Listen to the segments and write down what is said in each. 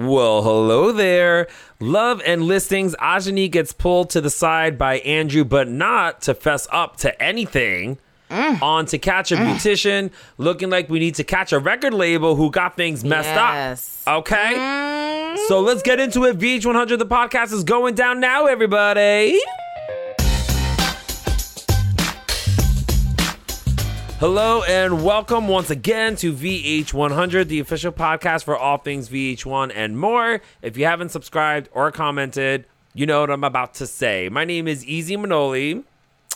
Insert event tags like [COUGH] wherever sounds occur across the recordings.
Well, hello there. Love and listings. Ajani gets pulled to the side by Andrew, but not to fess up to anything. Mm. On to catch a beautician, looking like we need to catch a record label who got things messed Yes. up. Okay? So let's get into it. VH100, the podcast is going down now, everybody. Hello and welcome once again to VH100, the official podcast for all things VH1 and more. If you haven't subscribed or commented, you know what I'm about to say. My name is Easy Manoli.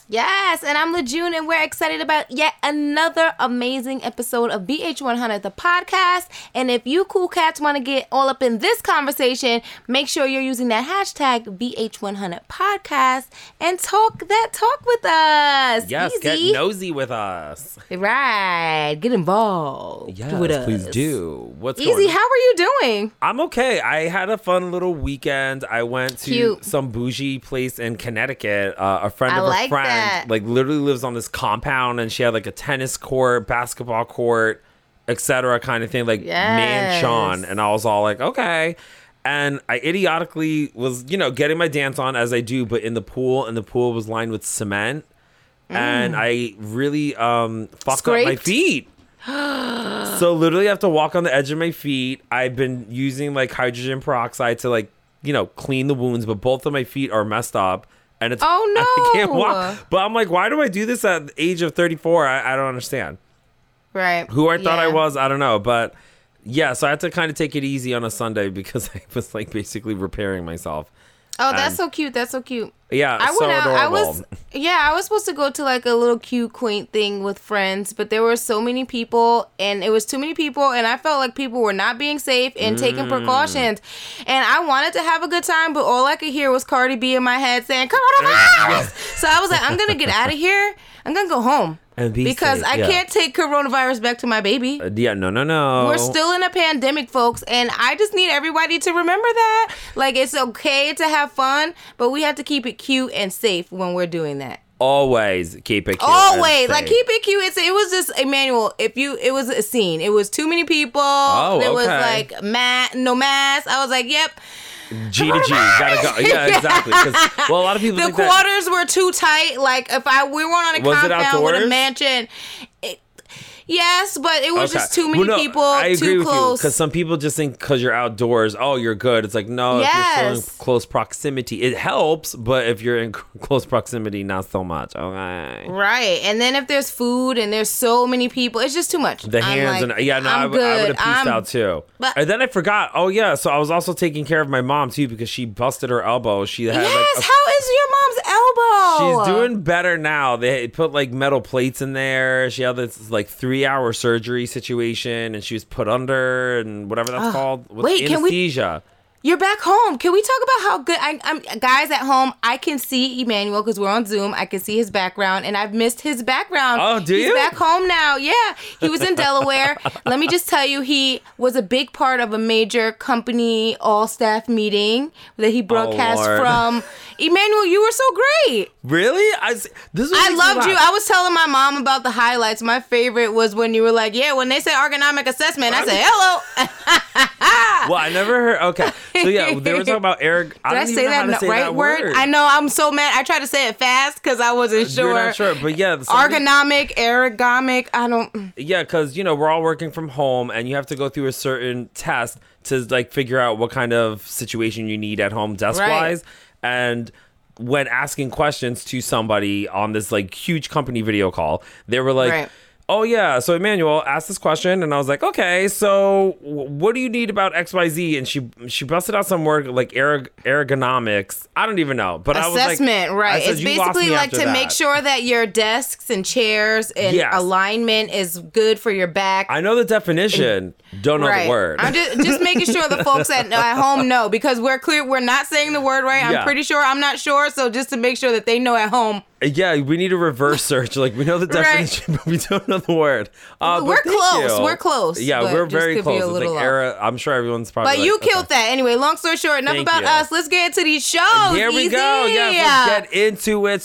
Yes, and I'm Lejeune, and we're excited about yet another amazing episode of VH100, the podcast. And if you cool cats want to get all up in this conversation, make sure you're using that hashtag VH100 podcast and talk that talk with us. Yes, Easy. get nosy with us. Right, get involved Yes, with us. please do. What's Easy, how are you doing? I'm okay. I had a fun little weekend. I went to Cute. some bougie place in Connecticut. Uh, a friend I of a like friend, that. like literally lives on this compound, and she had like a tennis court, basketball court, etc. kind of thing, like Yes. mansion. And I was all like, okay. And I idiotically was, you know, getting my dance on as I do, but in the pool, and the pool was lined with cement. And I really um fucked up my Mm. Feet. [GASPS] So literally, I have to walk on the edge of my feet. I've been using like hydrogen peroxide to like you know clean the wounds, but both of my feet are messed up, and it's Oh, [LAUGHS] I can't no. walk. But I'm like, why do I do this at the age of 34? I, I don't understand. Right. Who I thought I was, I don't know, but yeah. So I had to kind of take it easy on a Sunday [LAUGHS] because I was like basically repairing myself. Oh, that's And- so cute. That's so cute. Yeah, I so went out. I adorable. was yeah. I was supposed to go to like a little cute, quaint thing with friends, but there were so many people, and it was too many people, and I felt like people were not being safe and Mm. taking precautions. And I wanted to have a good time, but all I could hear was Cardi B in my head saying "Coronavirus." [LAUGHS] so I was like, I'm gonna get out of here. I'm gonna go home And be because I yeah. can't take coronavirus back to my baby. Uh, yeah, no, no, no. We're still in a pandemic, folks, and I just need everybody to remember that. Like, it's okay to have fun, but we have to keep it cute and safe when we're doing that. always keep it. Cute Always, like, keep it cute. It's, it was just Emmanuel. If you, it was a scene. It was too many people. Oh, There was like ma- no mask. I was like, yep. G to G, [LAUGHS] gotta go. Yeah, [LAUGHS] exactly. well, a lot of people The think that- quarters were too tight. Like, if I we weren't on a compound with a mansion. Yes, but it was Okay. just too many Well, no, people. I agree too with close. because some people just think because you're outdoors, oh, you're good. It's like no, if you're still in Yes. close proximity, it helps. But if you're in [LAUGHS] close proximity, not so much. Okay. Right. And then if there's food and there's so many people, it's just too much. The I'm hands like, and yeah, no, I, I'm would- I would have pieced I'm- out too. but- and then I forgot. Oh yeah, so I was also taking care of my mom too because she busted her elbow. She had Yes, like a how is your mom's elbow? She's doing better now. They put like metal plates in there. She had this like three hour surgery situation, and she was put under and whatever that's called. With wait, can we- anesthesia. You're back home. Can we talk about how good I, I'm? Guys at home, I can see Emmanuel because we're on Zoom. I can see his background, and I've missed his background. Oh, do He's you? back home now. Yeah, he was in Delaware. [LAUGHS] Let me just tell you, he was a big part of a major company all staff meeting that he broadcast Oh, from. [LAUGHS] Emmanuel, you were so great. Really? I this. I loved you. I was telling my mom about the highlights. My favorite was when you were like, "Yeah, when they say ergonomic assessment, I say hello." [LAUGHS] well, I never heard. Okay, so yeah, they were talking about Eric. I Did I, even say know how that to say right that word? I know. I'm so mad. I tried to say it fast because I wasn't sure. You're not sure, but yeah, Ergonomic, ergonomic. I don't. Yeah, because you know we're all working from home, and you have to go through a certain test to like figure out what kind of situation you need at home desk wise. And when asking questions to somebody on this like huge company video call, they were like. Right. Oh yeah, so Emmanuel asked this question, and I was like, okay, so what do you need about X Y Z? And she she busted out some word like erg- ergonomics. I don't even know, but I was like, Assessment, I right? said, It's "You lost basically like to that." make sure that your desks and chairs and Yes. alignment is good for your back. I know the definition, don't know right. the word. I'm just just making sure the folks at, at home [LAUGHS] know because we're clear we're not saying the word right. I'm pretty sure I'm not sure. So just to make sure that they know at home, Yeah, we need a reverse [LAUGHS] search. Like we know the Right. definition, but we don't know the word. Uh, We're close. you. We're close, Yeah, we're very close. It's like off. era. I'm sure everyone's probably. but like, you okay. killed that anyway. Long story short, enough Thank about you. us. Let's get into these shows. Here we Easy. go. Yeah, let's get into it.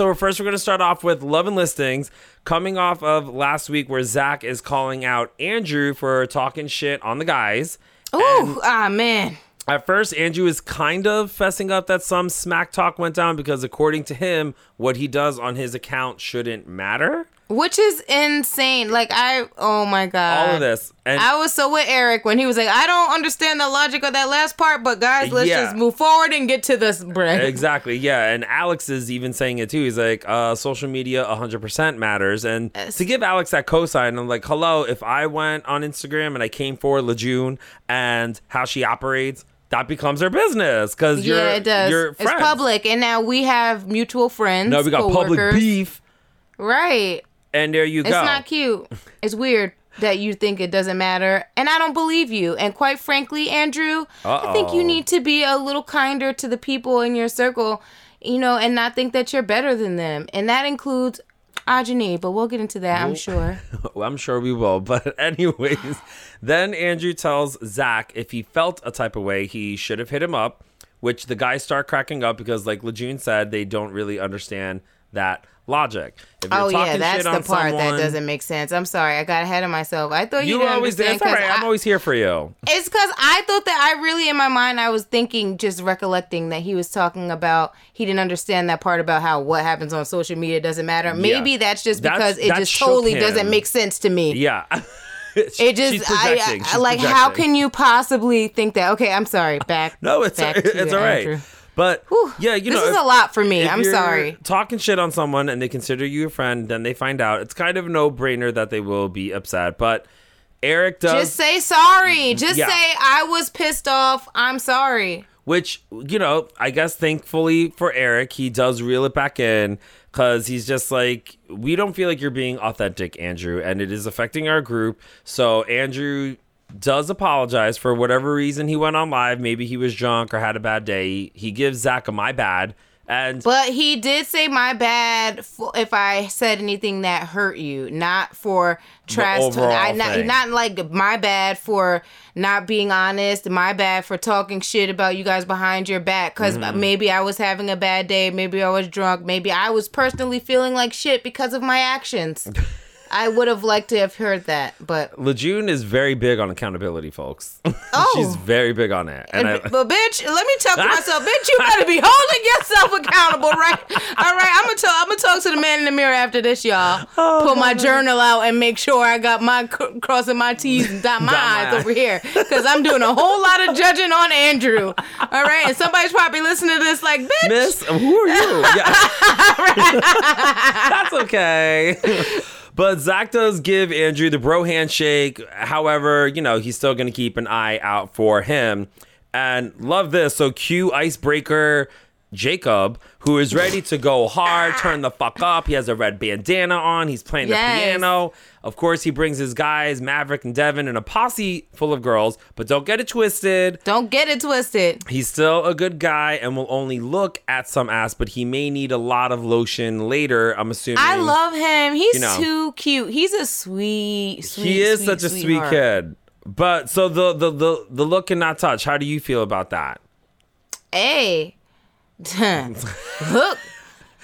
So first, we're going to start off with love and listings, coming off of last week where Zach is calling out Andrew for talking shit on the guys. Oh, ah man. At first, Andrew is kind of fessing up that some smack talk went down because, according to him, what he does on his account shouldn't matter. Which is insane. Like I oh my god. All of this. And I was so with Eric when he was like, I don't understand the logic of that last part, but guys, let's Yeah. just move forward and get to this break. [LAUGHS] Exactly, yeah. And Alex is even saying it too. He's like, uh, social media 100% matters. And to give Alex that cosign, I'm like, hello, if I went on Instagram and I came for LeJune and how she operates, that becomes her business because you're, yeah, it does. you're it's public, and now we have mutual friends. No, we got public beef. Right. And there you go. It's not cute. It's weird that you think it doesn't matter, and I don't believe you. And quite frankly, Andrew, I think you need to be a little kinder to the people in your circle, you know, and not think that you're better than them. And that includes Ajani, but we'll get into that, I'm sure. [LAUGHS] I'm sure we will. [LAUGHS] But anyways, then Andrew tells Zach if he felt a type of way, he should have hit him up. Which the guys start cracking up because, like Lejeune said, they don't really understand that logic. If you're Oh yeah, that's the part that doesn't make sense. I'm sorry, I got ahead of myself. I thought you, You didn't always It's all right. 'cause I'm always here for you. It's because I thought that I really, in my mind, I was thinking, just recollecting that he was talking about he didn't understand that part about how what happens on social media doesn't matter. Maybe that's just That's- because it just totally him. doesn't make sense to me. Yeah. [LAUGHS] It just, I. I like, how can you possibly think that? Okay, I'm sorry. Back. No, it's back [LAUGHS] to it's all right. Andrew. But Whew, yeah, you know, this is if- a lot for me. I'm sorry. Talking shit on someone and they consider you a friend, then they find out. It's kind of a no brainer that they will be upset. But Eric does, Just say sorry. Just Yeah. say I was pissed off. I'm sorry. which you know, I guess thankfully for Eric, he does reel it back in because he's just like, we don't feel like you're being authentic, Andrew, and it is affecting our group. So Andrew does apologize for whatever reason he went on live. Maybe he was drunk or had a bad day. He gives Zach a my bad. And But he did say my bad if I said anything that hurt you, not for trash. overall I, not, not like my bad for not being honest. My bad for talking shit about you guys behind your back. Because Mm-hmm. maybe I was having a bad day. Maybe I was drunk. Maybe I was personally feeling like shit because of my actions. [LAUGHS] I would have liked to have heard that, but Lejeune is very big on accountability, folks. Oh. She's very big on that. And I, but bitch, let me talk to [LAUGHS] myself. bitch, you better be holding yourself accountable, right? [LAUGHS] All right, I'm gonna talk. I'm gonna talk to the man in the mirror after this, y'all. Oh, Pull my journal out and make sure I got my crossing my T's and dot my Dot I's. over here, because I'm doing a whole lot of judging on Andrew. All right, and somebody's probably listening to this like, bitch. Miss, who are you? [LAUGHS] Yeah. That's okay. But Zach does give Andrew the bro handshake. However, you know, he's still going to keep an eye out for him. And love this. So, cue icebreaker Jacob, who is ready to go hard, turn the fuck up. He has a red bandana on. He's playing Yes. the piano. Of course, he brings his guys, Maverick and Devin, and a posse full of girls. But don't get it twisted. Don't get it twisted. He's still a good guy and will only look at some ass, but he may need a lot of lotion later. I'm assuming. I love him. He's You know. too cute. He's a sweet, sweet. He is sweet, such a sweet sweetheart. kid. But so the the the the look and not touch. How do you feel about that? Hey, [LAUGHS] look,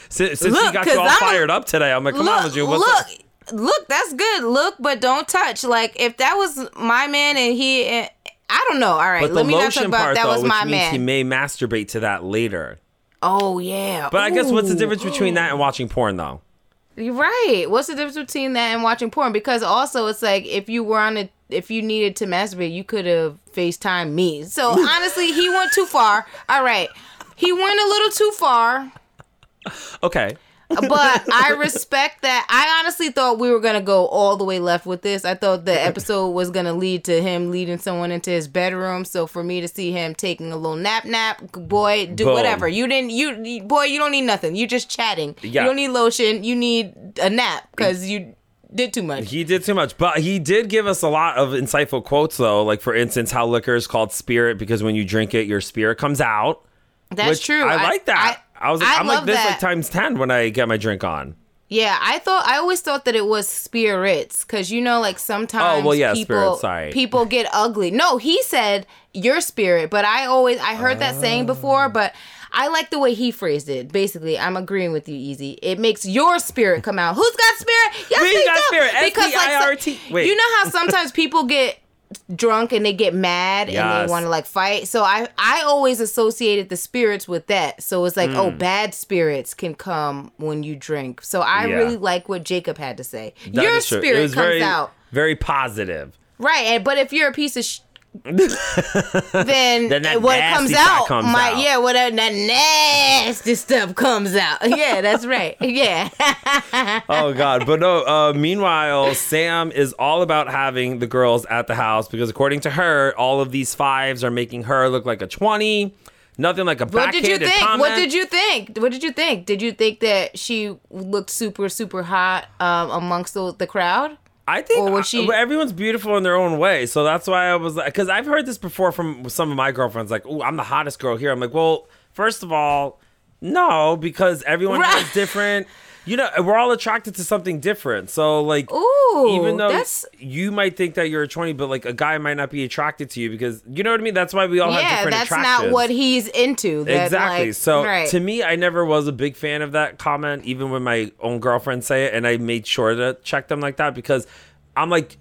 Since, since Look, you got you all I'm fired up today, I'm like, come on, look, Lejeune, what's look, up? Look. That's good. Look, but don't touch. Like if that was my man and he, eh, I don't know. All right, But the let me not talk about part, that though, was which my means man. he may masturbate to that later. oh yeah. But I guess what's the difference between that and watching porn, though? You're right. What's the difference between that and watching porn? Because also, it's like if you were on a, if you needed to masturbate, you could have FaceTime me. So [LAUGHS] honestly, he went too far. All right, he went a little too far. Okay. But [LAUGHS] I respect that. I honestly thought we were gonna go all the way left with this. I thought the episode was gonna lead to him leading someone into his bedroom. So for me to see him taking a little nap, nap, boy, do Boom. whatever. You didn't, you boy, you don't need nothing. You just chatting. Yeah. You don't need lotion. You need a nap because you did too much. He did too much, but he did give us a lot of insightful quotes, though. Like, for instance, how liquor is called spirit because when you drink it, your spirit comes out. That's true. I, like that. I, was like, I I'm like this that. like times ten when I get my drink on. Yeah, I thought I always thought that it was spirits because you know, like sometimes Oh, well, yeah, people spirits, sorry. people get ugly. No, he said your spirit, but I always I heard that saying Oh. before, but I like the way he phrased it. Basically, I'm agreeing with you, Easy. It makes your spirit come out. Who's got spirit? Yes, We got do. spirit. Because like S-P-I-R-T. Wait. you know how sometimes people get drunk and they get mad and they want to like fight. So I I always associated the spirits with that. So it's like, oh, mm. bad spirits can come when you drink. So I. Yeah. really like what Jacob had to say. That Your spirit comes very, out. very positive. Right, and, but if you're a piece of sh- [LAUGHS] then, Then what comes out comes might out. yeah, whatever that nasty stuff comes out. [LAUGHS] Yeah, that's right. Yeah. [LAUGHS] oh god but no uh meanwhile sam is all about having the girls at the house because according to her all of these fives are making her look like a 20 nothing like a What did you think? comment. What did you think? What did you think? Did you think that she looked super super hot um, amongst the, the crowd? I think Or was she- everyone's beautiful in their own way. So that's why I was like, because I've heard this before from some of my girlfriends, like, "Oh, I'm the hottest girl here." I'm like, well, first of all, no, because everyone Right. has different. You know, we're all attracted to something different. So like, Ooh, even though that's- you might think that you're a 20, but like a guy might not be attracted to you because you know what I mean. That's why we all have Yeah, different that's attractions. not what he's into. That, Exactly. like- so right. to me, I never was a big fan of that comment, even when my own girlfriend say it, and I made sure to check them like that because I'm like,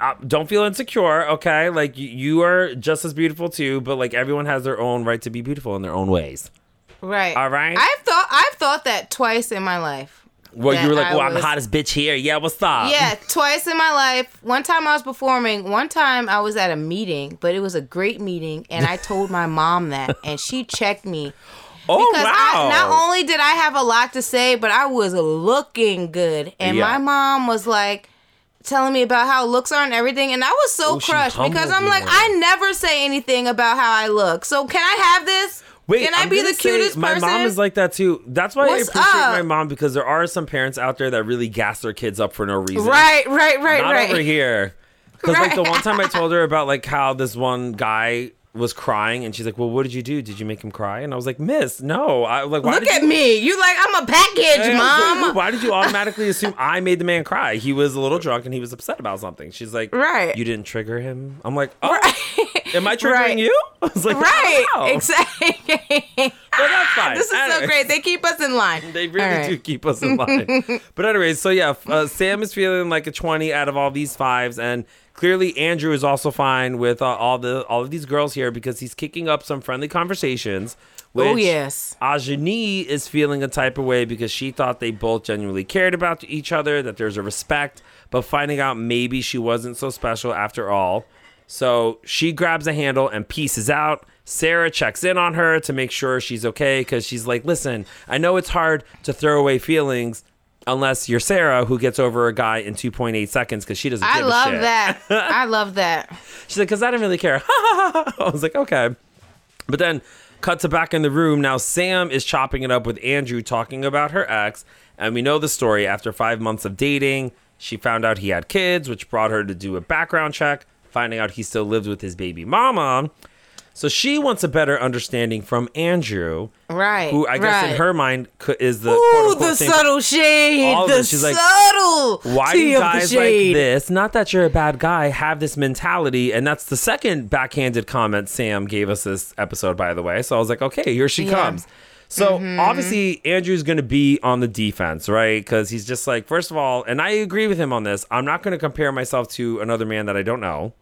uh, don't feel insecure, okay? Like you are just as beautiful too, but like everyone has their own right to be beautiful in their own ways. Right. all right. I've thought I've thought that twice in my life. Well, you were like, I well, I'm the was- hottest bitch here. Yeah, what's up? Yeah, twice in my life. One time I was performing. One time I was at a meeting, but it was a great meeting, and I told my mom that, [LAUGHS] and she checked me Oh because wow. I, not only did I have a lot to say, but I was looking good, and Yeah. my mom was like telling me about how looks are and everything, and I was so Oh, she crushed because humbled I'm you. like, I never say anything about how I look. So can I have this? Wait, can I I'm be the cutest say, my mom is like that too. That's why What's I appreciate up? my mom because there are some parents out there that really gas their kids up for no reason. right, right, right, Not right. over here. Because like the one time I told her about like how this one guy was crying, and she's like, "Well, what did you do? Did you make him cry?" And I was like, "Miss, no. I like why Look at you- me. You like I'm a package, And I like, mom. Why did you automatically assume I made the man cry? He was a little drunk and he was upset about something. She's like, Right. You didn't trigger him. I'm like, Oh, am I [LAUGHS] triggering Right. you? [LAUGHS] I was like, Right, "I don't know." exactly. [LAUGHS] But that's fine. this is so great. They keep us in line. They really All right. do keep us in line. but anyways, so yeah, uh, Sam is feeling like a twenty out of all these fives, and clearly Andrew is also fine with uh, all the all of these girls here because he's kicking up some friendly conversations. Which Oh, yes. Ajani is feeling a type of way because she thought they both genuinely cared about each other, that there's a respect, but finding out maybe she wasn't so special after all. So she grabs a handle and pieces out. Sarah checks in on her to make sure she's okay because she's like, listen, I know it's hard to throw away feelings unless you're Sarah who gets over a guy in 2.8 seconds because she doesn't I give a love that. [LAUGHS] I love that. She's like, because I didn't really care. [LAUGHS] I was like, okay. But then cut to back in the room. Now Sam is chopping it up with Andrew talking about her ex. And we know the story. After five months of dating, she found out he had kids, which brought her to do a background check, finding out he still lived with his baby mama. So she wants a better understanding from Andrew, Right. who I guess in her mind is the Ooh, the subtle shade. All the. She's like, subtle. why do guys like this? Not that you're a bad guy, have this mentality. And that's the second backhanded comment Sam gave us this episode, by the way. So I was like, okay, here she Yeah. Mm-hmm. comes. So obviously, Andrew's going to be on the defense, right? Because he's just like, first of all, and I agree with him on this, I'm not going to compare myself to another man that I don't know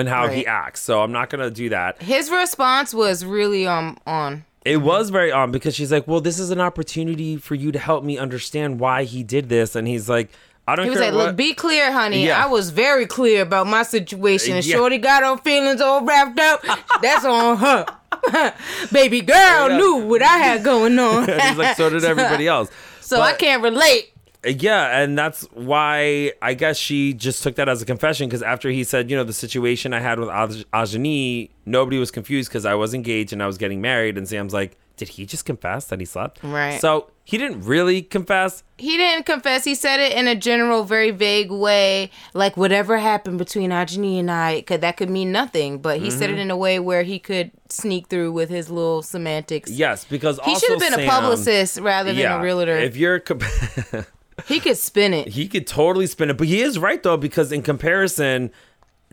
and how he acts. So I'm not going to do that. His response was really um on. It was very on because she's like, well, this is an opportunity for you to help me understand why he did this. And he's like, I don't know. He was like, what- "Look, be clear, honey. Yeah. I was very clear about my situation. And Yeah. Shorty got her feelings all wrapped up. [LAUGHS] That's on her." [LAUGHS] Baby girl Yeah. knew what I had going on. [LAUGHS] He's like, so did everybody else. so I can't relate. Yeah, and that's why I guess she just took that as a confession because after he said, you know, the situation I had with Aj- Ajani, nobody was confused because I was engaged and I was getting married. And Sam's like, did he just confess that he slept? Right. So he didn't really confess. He didn't confess. He said it in a general, very vague way, like whatever happened between Ajani and I, could that could mean nothing. But he said it Mm-hmm. in a way where he could sneak through with his little semantics. Yes, because He should have been a publicist rather than Yeah, a realtor. if you're, comp- [LAUGHS] he could spin it. he could totally spin it, but he is right though because in comparison,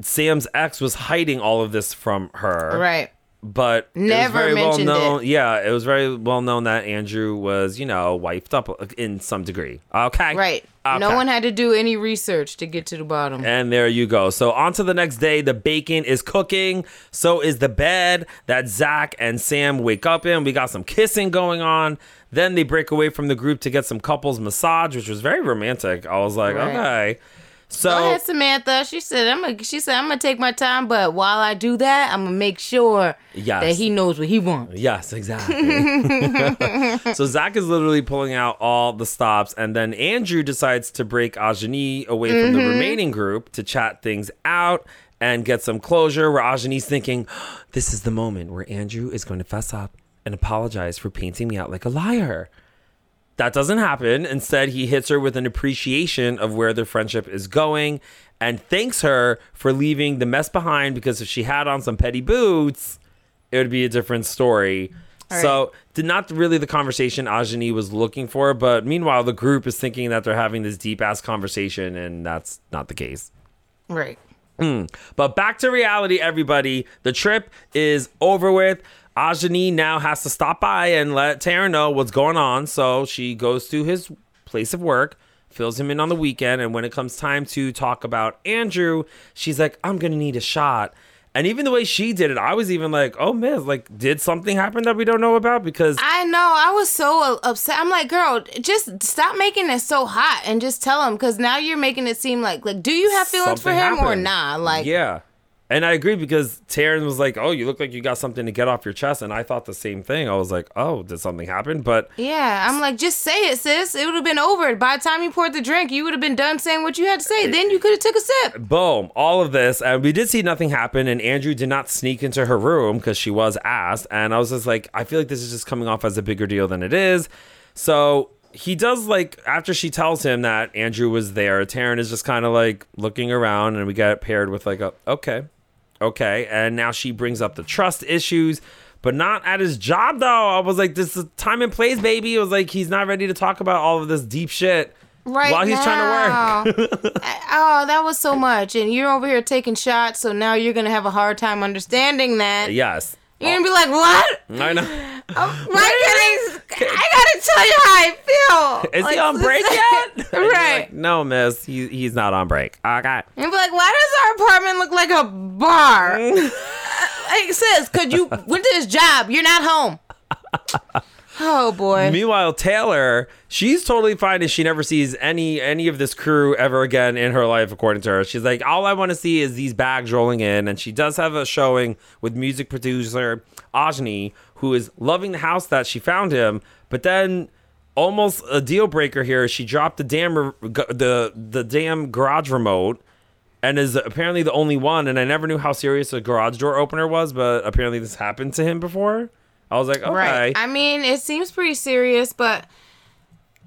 Sam's ex was hiding all of this from her. Right. But Never very well known. it. Yeah, it was very well known that Andrew was, you know, wiped up uh, in some degree. Okay, Right. No one had to do any research to get to the bottom. And there you go. So on to the next day. The bacon is cooking. So is the bed that Zach and Sam wake up in. We got some kissing going on. Then they break away from the group to get some couples massage, which was very romantic. I was like, Right. okay. So Go ahead, Samantha. She said, "I'm gonna." She said, "I'm gonna take my time, but while I do that, I'm gonna make sure Yes. that he knows what he wants." Yes, exactly. [LAUGHS] so Zach is literally pulling out all the stops, and then Andrew decides to break Ajani away from the mm-hmm. remaining group to chat things out and get some closure. Where Ajani's thinking, "This is the moment where Andrew is going to fess up and apologize for painting me out like a liar." That doesn't happen. Instead, he hits her with an appreciation of where their friendship is going and thanks her for leaving the mess behind because if she had on some petty boots, it would be a different story. So, did not really the conversation Ajani was looking for, but meanwhile, the group is thinking that they're having this deep ass conversation, and that's not the case. Right. Hmm. But back to reality, everybody. The trip is over with. Ajani now has to stop by and let Taryn know what's going on. So she goes to his place of work, fills him in on the weekend, and when it comes time to talk about Andrew, she's like, I'm gonna need a shot. And even the way she did it, I was even like, oh, miss, like, did something happen that we don't know about? Because I know. I was so upset. I'm like, girl, just stop making it so hot and just tell him because now you're making it seem like, like, do you have feelings for him or not? nah? Like, yeah. And I agree because Taryn was like, "Oh, you look like you got something to get off your chest," and I thought the same thing. I was like, "Oh, did something happen?" But Yeah, I'm like, just say it, sis. It would have been over. By the time you poured the drink, you would have been done saying what you had to say. Then you could have took a sip. boom, all of this, and we did see nothing happen. And Andrew did not sneak into her room because she was asked, and I was just like, I feel like this is just coming off as a bigger deal than it is. So he does like after she tells him that Andrew was there, Taryn is just kind of like looking around, and we get paired with like a okay, okay, and now she brings up the trust issues. But not at his job though. I was like, this is time and place, baby. It was like he's not ready to talk about all of this deep shit Right while he's trying to work. now. [LAUGHS] oh, that was so much. And you're over here taking shots, so now you're going to have a hard time understanding that. Yes. You're to be like, what? I know. [LAUGHS] Why can't I? I got to tell you how I feel. Is he on break [LAUGHS] yet? [LAUGHS] Right. like, no, miss. He, he's not on break. Okay. And be like, why does our apartment look like a bar? Mm. like, sis, could you went to this job? You're not home. Oh boy. Meanwhile, Taylor, she's totally fine and she never sees any any of this crew ever again in her life, according to her. She's like, all I want to see is these bags rolling in. And she does have a showing with music producer Ajni, who is loving the house that she found him, but then almost a deal breaker here. She dropped the damn the the damn garage remote and is apparently the only one. And I never knew how serious a garage door opener was, but apparently this happened to him before. I was like, okay. Right. I mean, it seems pretty serious, but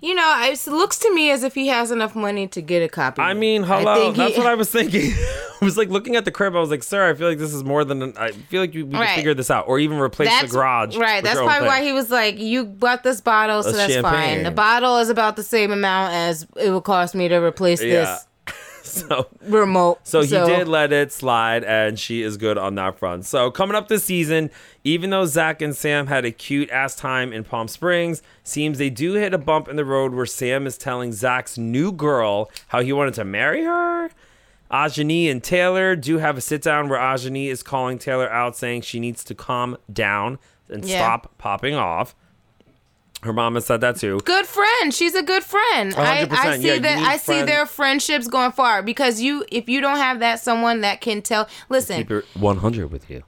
you know, it looks to me as if he has enough money to get a copy. I mean, hello. think That's he- what I was [LAUGHS] thinking. [LAUGHS] I was like looking at the crib. I was like, sir, I feel like this is more than. An, I feel like you, we Right. figure this out, or even replace the garage. Right. That's probably why he was like, "You bought this bottle, so A that's fine. The bottle is about the same amount as it would cost me to replace Yeah. this [LAUGHS] So, remote." so he did let it slide, and she is good on that front. So coming up this season, even though Zach and Sam had a cute ass time in Palm Springs, seems they do hit a bump in the road where Sam is telling Zach's new girl how he wanted to marry her. Ajani and Taylor do have a sit down where Ajani is calling Taylor out, saying she needs to calm down and Yeah. stop popping off. Her mama said that too. Good friend. She's a good friend. I, 100%, I see yeah, that. need I see their friendships going far because you, if you don't have that someone that can tell, listen, Keep it 100 with you.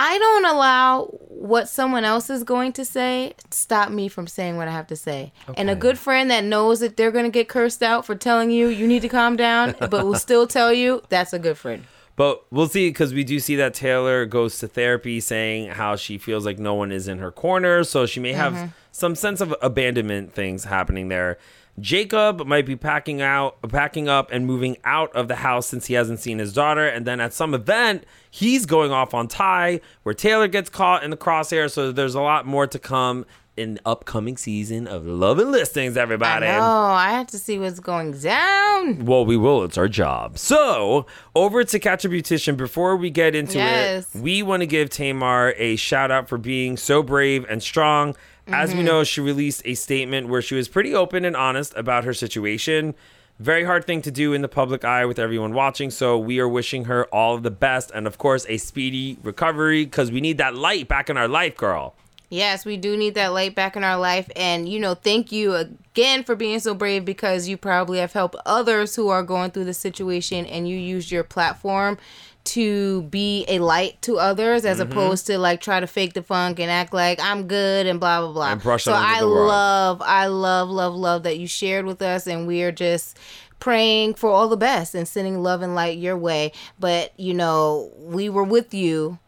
I don't allow what someone else is going to say stop me from saying what I have to say. And a good friend that knows that they're going to get cursed out for telling you you need to calm down, but will still tell you, that's a good friend. But we'll see because we do see that Taylor goes to therapy saying how she feels like no one is in her corner. So she may have Mm-hmm. some sense of abandonment things happening there. Jacob might be packing out, packing up and moving out of the house since he hasn't seen his daughter. And then at some event, he's going off on Ty where Taylor gets caught in the crosshair. So there's a lot more to come in the upcoming season of Love and Listings, I everybody. know. I have to see what's going down. Well, we will. It's our job. So, over to Catch a Beautician. Before we get into Yes. it, we want to give Tamar a shout out for being so brave and strong. As Mm-hmm. we know, she released a statement where she was pretty open and honest about her situation. Very hard thing to do in the public eye with everyone watching. So, we are wishing her all of the best and, of course, a speedy recovery because we need that light back in our life, girl. Yes, we do need that light back in our life. And, you know, thank you again for being so brave because you probably have helped others who are going through the situation and you used your platform to be a light to others as Mm-hmm. opposed to like try to fake the funk and act like I'm good and blah blah blah. And brush so I love, I love, love, love that you shared with us and we are just praying for all the best and sending love and light your way. But you know, we were with you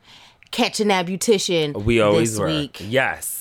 catching that beautician We always this were. week. Yes.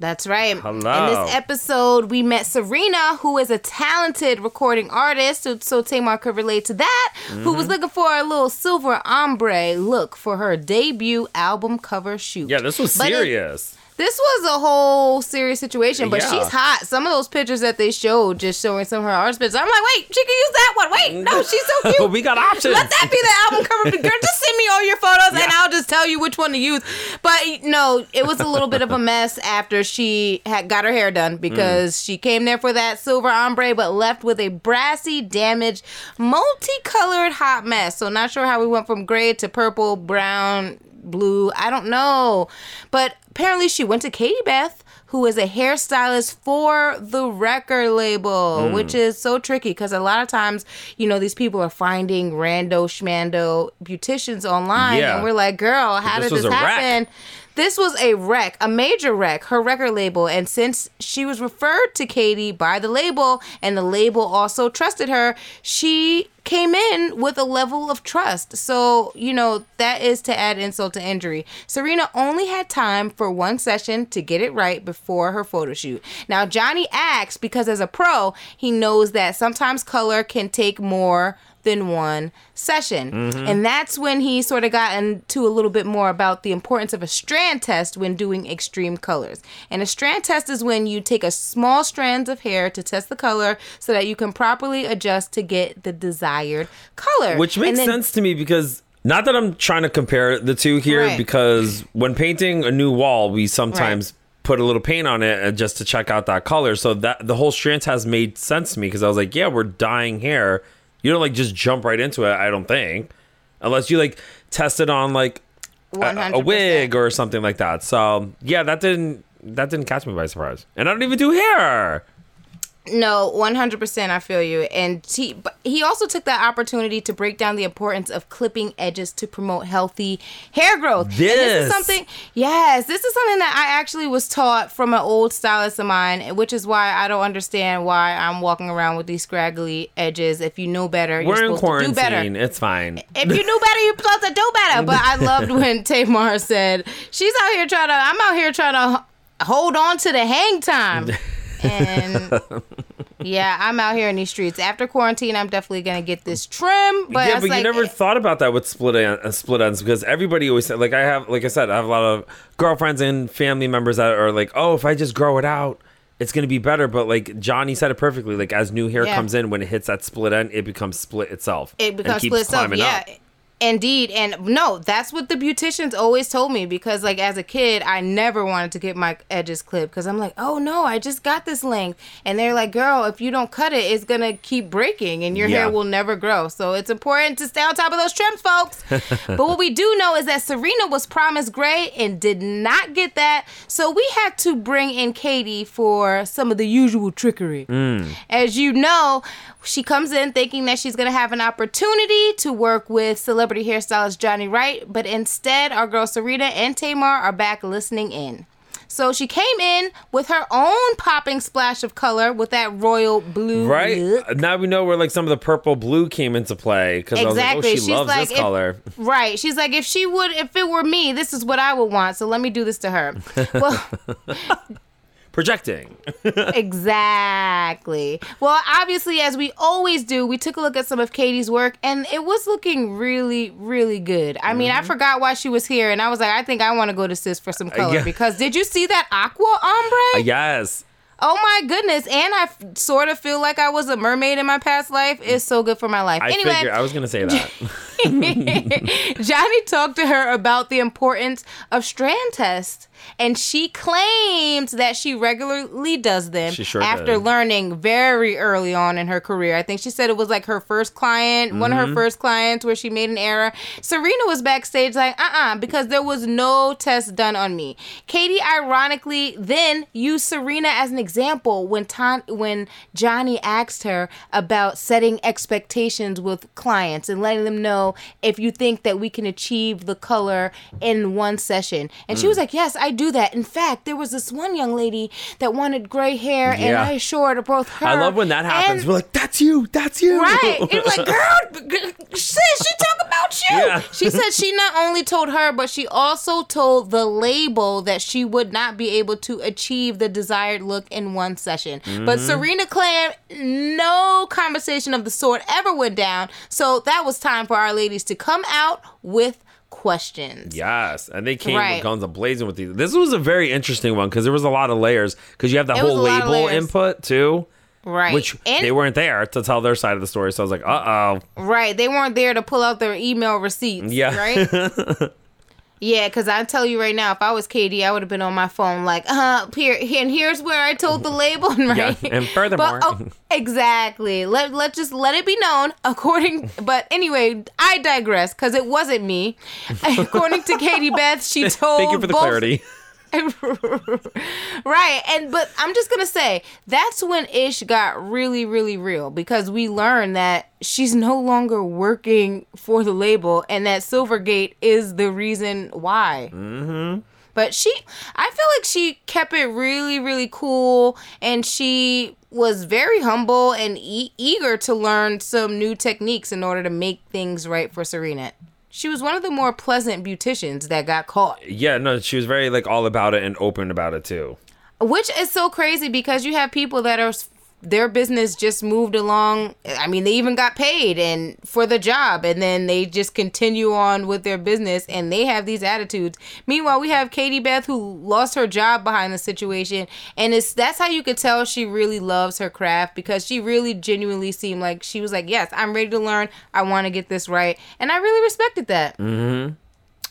That's right. Hello. In this episode, we met Serena, who is a talented recording artist, so, so Tamar could relate to that, who was Mm-hmm. looking for a little silver ombre look for her debut album cover shoot. Yeah, this was But it- serious. This was a whole serious situation, but Yeah. she's hot. Some of those pictures that they showed just showing some of her art pictures. I'm like, wait, she can use that one. Wait, no, she's so [LAUGHS] cute. we got options. Let that be the album cover. Girl, just send me all your photos and I'll just tell you which one to use. But no, it was a little bit of a mess after she had got her hair done because mm. she came there for that silver ombre, but left with a brassy, damaged, multicolored hot mess. So not sure how we went from gray to purple, brown, blue. I don't know. But apparently she went to Katie Beth. Who is a hairstylist for the record label, Hmm. which is so tricky because a lot of times, you know, these people are finding rando schmando beauticians online, Yeah. and we're like, girl, how this did this happen? This was a wreck, a major wreck, her record label. And since she was referred to Katie by the label and the label also trusted her, she came in with a level of trust. So, you know, that is to add insult to injury. Serena only had time for one session to get it right before her photo shoot. Now, Johnny acts because as a pro, he knows that sometimes color can take more than one session. Mm-hmm. And that's when he sort of got into a little bit more about the importance of a strand test when doing extreme colors. And a strand test is when you take a small strands of hair to test the color so that you can properly adjust to get the desired color. Which makes then- sense to me because not that I'm trying to compare the two here, Right. because when painting a new wall, we sometimes put a little paint on it uh, just to check out that color. So that the whole strand has made sense to me because I was like, yeah, we're dyeing hair. You don't like just jump right into it. I don't think, unless you like test it on like a, a wig or something like that. So yeah, that didn't that didn't catch me by surprise. And I don't even do hair. No, one hundred percent. I feel you. And he, but he also took that opportunity to break down the importance of clipping edges to promote healthy hair growth. And this is something. Yes, this is something that I actually was taught from an old stylist of mine, which is why I don't understand why I'm walking around with these scraggly edges. If you know better, We're you're in to do better. quarantine. It's fine. If you knew better, you're supposed to do better. But I loved when [LAUGHS] Tamar said, "She's out here trying to. I'm out here trying to hold on to the hang time." [LAUGHS] And yeah, I'm out here in these streets. After quarantine, I'm definitely gonna get this trim. But yeah, but like, you never thought about that with split en- uh, split ends because everybody always said like I have like I said I have a lot of girlfriends and family members that are like oh if I just grow it out it's gonna be better but like Johnny said it perfectly like as new hair Yeah. comes in when it hits that split end it becomes split itself it and becomes keeps split itself. Yeah. up. Indeed, and no, that's what the beauticians always told me because, like, as a kid, I never wanted to get my edges clipped because I'm like, oh no, I just got this length, and they're like, girl, if you don't cut it, it's gonna keep breaking, and your Yeah. hair will never grow. So it's important to stay on top of those trims, folks. [LAUGHS] but what we do know is that Serena was promised gray and did not get that, so we had to bring in Katie for some of the usual trickery. Mm. As you know, she comes in thinking that she's going to have an opportunity to work with celebrity hairstylist Johnny Wright, but instead, our girl Serena and Tamar are back listening in. So she came in with her own popping splash of color with that royal blue Right look. Uh, now, we know where like some of the purple blue came into play because I was like, Exactly. oh, she She's loves like, this if- color. Right. She's like, if she would, if it were me, this is what I would want. So let me do this to her. [LAUGHS] Well, Projecting. [LAUGHS] exactly. Well, obviously, as we always do, we took a look at some of Katie's work and it was looking really, really good. I mean, I mm-hmm. forgot why she was here and I was like, I think I want to go to Sis for some uh, color yeah. because did you see that aqua ombre? Uh, yes. Oh my goodness. And I f- sort of feel like I was a mermaid in my past life. It's so good for my life. I anyway, figured I was gonna say that. [LAUGHS] Johnny talked to her about the importance of strand tests, and she claims that she regularly does them She sure after does. learning very early on in her career. I think she said it was like her first client, one Mm-hmm. of her first clients where she made an error. Serena was backstage like, uh uh because there was no test done on me. Katie, ironically, then used Serena as an example when Ton- when Johnny asked her about setting expectations with clients and letting them know if you think that we can achieve the color in one session. And she Mm. was like, Yes, I do that. In fact, there was this one young lady that wanted gray hair, and Yeah. I assured both her. I love when that happens. We're like, that's you, that's you. Right. It was like, [LAUGHS] girl, sis, she talk about you. Yeah. She said she not only told her, but she also told the label that she would not be able to achieve the desired look in one session. But mm-hmm. Serena claimed no conversation of the sort ever went down. So that was time for our ladies to come out with questions. Yes, and they came Right. with guns blazing with these. This was a very interesting one because there was a lot of layers. Because you have the It whole a lot of label input too, Right. which and, they weren't there to tell their side of the story. So I was like, uh oh, Right. They weren't there to pull out their email receipts. Yeah. Right. [LAUGHS] yeah, because I tell you right now, if I was Katie, I would have been on my phone like, uh, here, and here's where I told the label, [LAUGHS] right? Yeah, and furthermore- But, oh, exactly. Let let just let it be known. [LAUGHS] According, but anyway, I digress because it wasn't me. [LAUGHS] According to Katie Beth, she told. Me. Thank you for the both- clarity. [LAUGHS] right and but i'm just gonna say that's when ish got really really real because we learned that she's no longer working for the label and that silvergate is the reason why mm-hmm. but she i feel like she kept it really really cool and she was very humble and e- eager to learn some new techniques in order to make things right for serena she was one of the more pleasant beauticians that got caught Yeah, no, she was very like all about it and open about it too. which is so crazy because you have people that are their business just moved along. I mean they even got paid and for the job and then they just continue on with their business and they have these attitudes. Meanwhile we have katie beth who lost her job behind the situation and it's that's how you could tell she really loves her craft because she really genuinely seemed like she was like yes i'm ready to learn. I want to get this right. And i really respected that. Mm-hmm.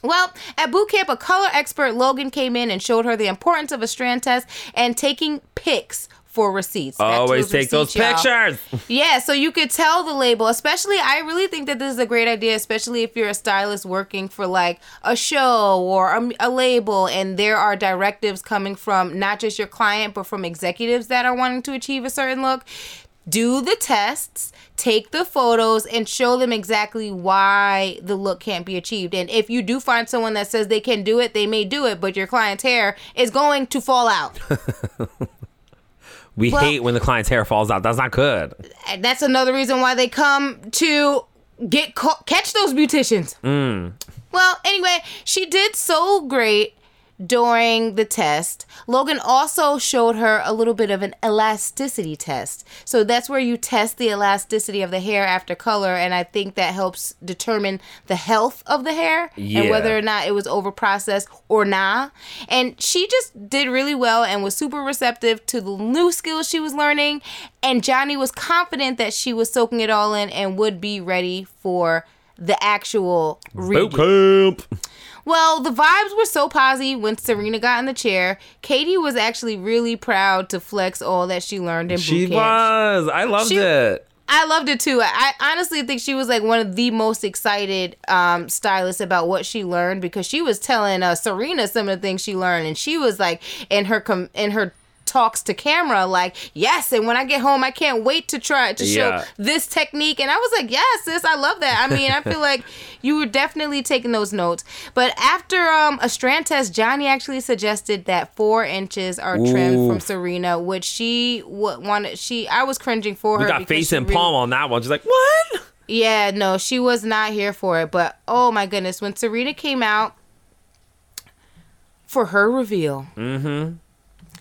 Well, at boot camp, a color expert, Logan, came in and showed her the importance of a strand test and taking pics for receipts. Back Always take those receipts, y'all. pictures. Yeah, so you could tell the label, especially I really think that this is a great idea, especially if you're a stylist working for like a show or a, a label and there are directives coming from not just your client but from executives that are wanting to achieve a certain look. Do the tests, take the photos, and show them exactly why the look can't be achieved. And if you do find someone that says they can do it, they may do it, but your client's hair is going to fall out. [LAUGHS] We Well- hate when the client's hair falls out. That's not good. That's another reason why they come to get ca- catch those beauticians. Mm. Well, anyway, she did so great during the test. Logan also showed her a little bit of an elasticity test. So that's where you test the elasticity of the hair after color and I think that helps determine the health of the hair and whether or not it was over processed or nah. And she just did really well and was super receptive to the new skills she was learning and Johnny was confident that she was soaking it all in and would be ready for the actual Boot camp. Well, the vibes were so posy when Serena got in the chair. Katie was actually really proud to flex all that she learned in Blue. She boot camp. was. I loved She- it. I loved it too. I honestly think she was like one of the most excited um, stylists about what she learned because she was telling uh, Serena some of the things she learned, and she was like in her com- in her talks to camera like yes and when i get home i can't wait to try to show Yeah. this technique and i was like yes sis i love that i [LAUGHS] mean i feel like you were definitely taking those notes but after um a strand test johnny actually suggested that four inches are trimmed Ooh. from serena which she w- wanted she i was cringing for We her got face and really- palm on that one. She's like, what? yeah, no, she was not here for it. But oh my goodness, when Serena came out for her reveal,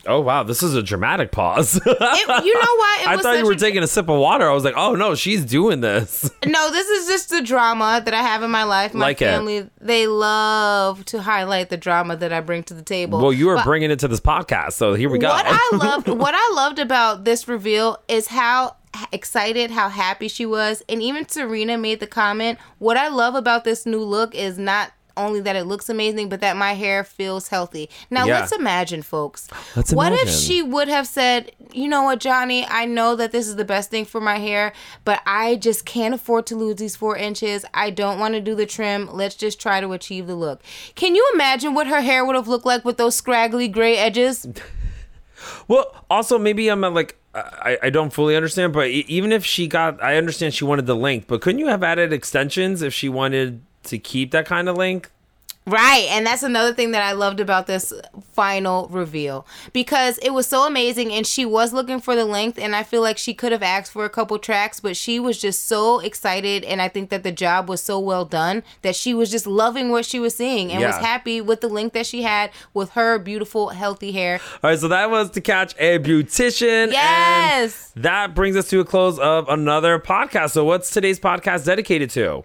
Oh wow, this is a dramatic pause. [LAUGHS] it, you know what? It I thought you were a- taking a sip of water. I was like, oh no, she's doing this. [LAUGHS] No, this is just the drama that I have in my life. My Like it. family, they love to highlight the drama that I bring to the table. well, you are But bringing it to this podcast, so here we go. What I [LAUGHS] loved, what I loved about this reveal is how excited, how happy she was, and even Serena made the comment. What I love about this new look is not only that it looks amazing, but that my hair feels healthy. Now Yeah. let's imagine, folks. Let's what if she would have said, "You know what, Johnny? I know that this is the best thing for my hair, but I just can't afford to lose these four inches. I don't want to do the trim. Let's just try to achieve the look." Can you imagine what her hair would have looked like with those scraggly gray edges? [LAUGHS] Well, also maybe I'm like I, I don't fully understand, but even if she got, I understand she wanted the length, but couldn't you have added extensions if she wanted to keep that kind of length? Right, and that's another thing that I loved about this final reveal because it was so amazing and she was looking for the length and I feel like she could have asked for a couple tracks but she was just so excited and I think that the job was so well done that she was just loving what she was seeing and was happy with the length that she had with her beautiful healthy hair. All right, so that was to catch a beautician. and Yes. that brings us to a close of another podcast. So, what's today's podcast dedicated to?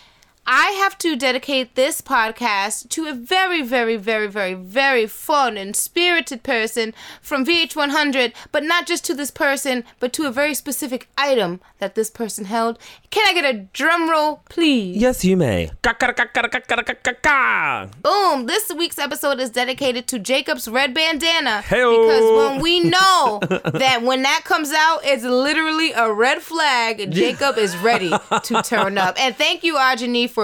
I have to dedicate this podcast to a very, very, very, very, very fun and spirited person from VH100, but not just to this person, but to a very specific item that this person held. Can I get a drum roll, please? Yes, you may. Boom! This week's episode is dedicated to Jacob's red bandana. Hey-o. Because when we [LAUGHS] know that when that comes out, it's literally a red flag, Jacob is ready to turn up. And thank you, Ajani, for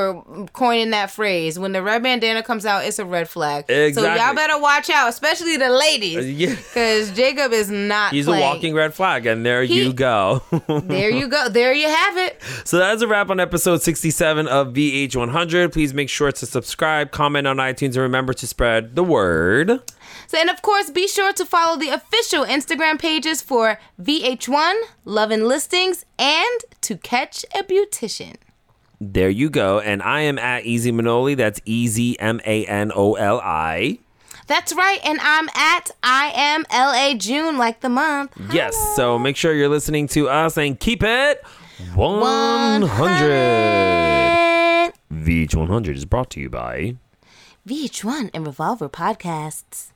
coining that phrase. When the red bandana comes out, it's a red flag. So y'all better watch out, especially the ladies. Uh, yeah. Because Jacob is not He's playing. a walking red flag, and there He- you go. [LAUGHS] There you go. There you have it. So that's a wrap on episode 67 of VH100. Please make sure to subscribe, comment on iTunes, and remember to spread the word. So, and of course, be sure to follow the official Instagram pages for VH1, Love and Listings, and To Catch a Beautician. There you go. And I am at Easy Manoli. That's Easy M A N O L I. That's right, and I'm at I am LA June, like the month. Yes. So make sure you're listening to us and keep it 100. 100. VH100 is brought to you by. VH1 and Revolver Podcasts.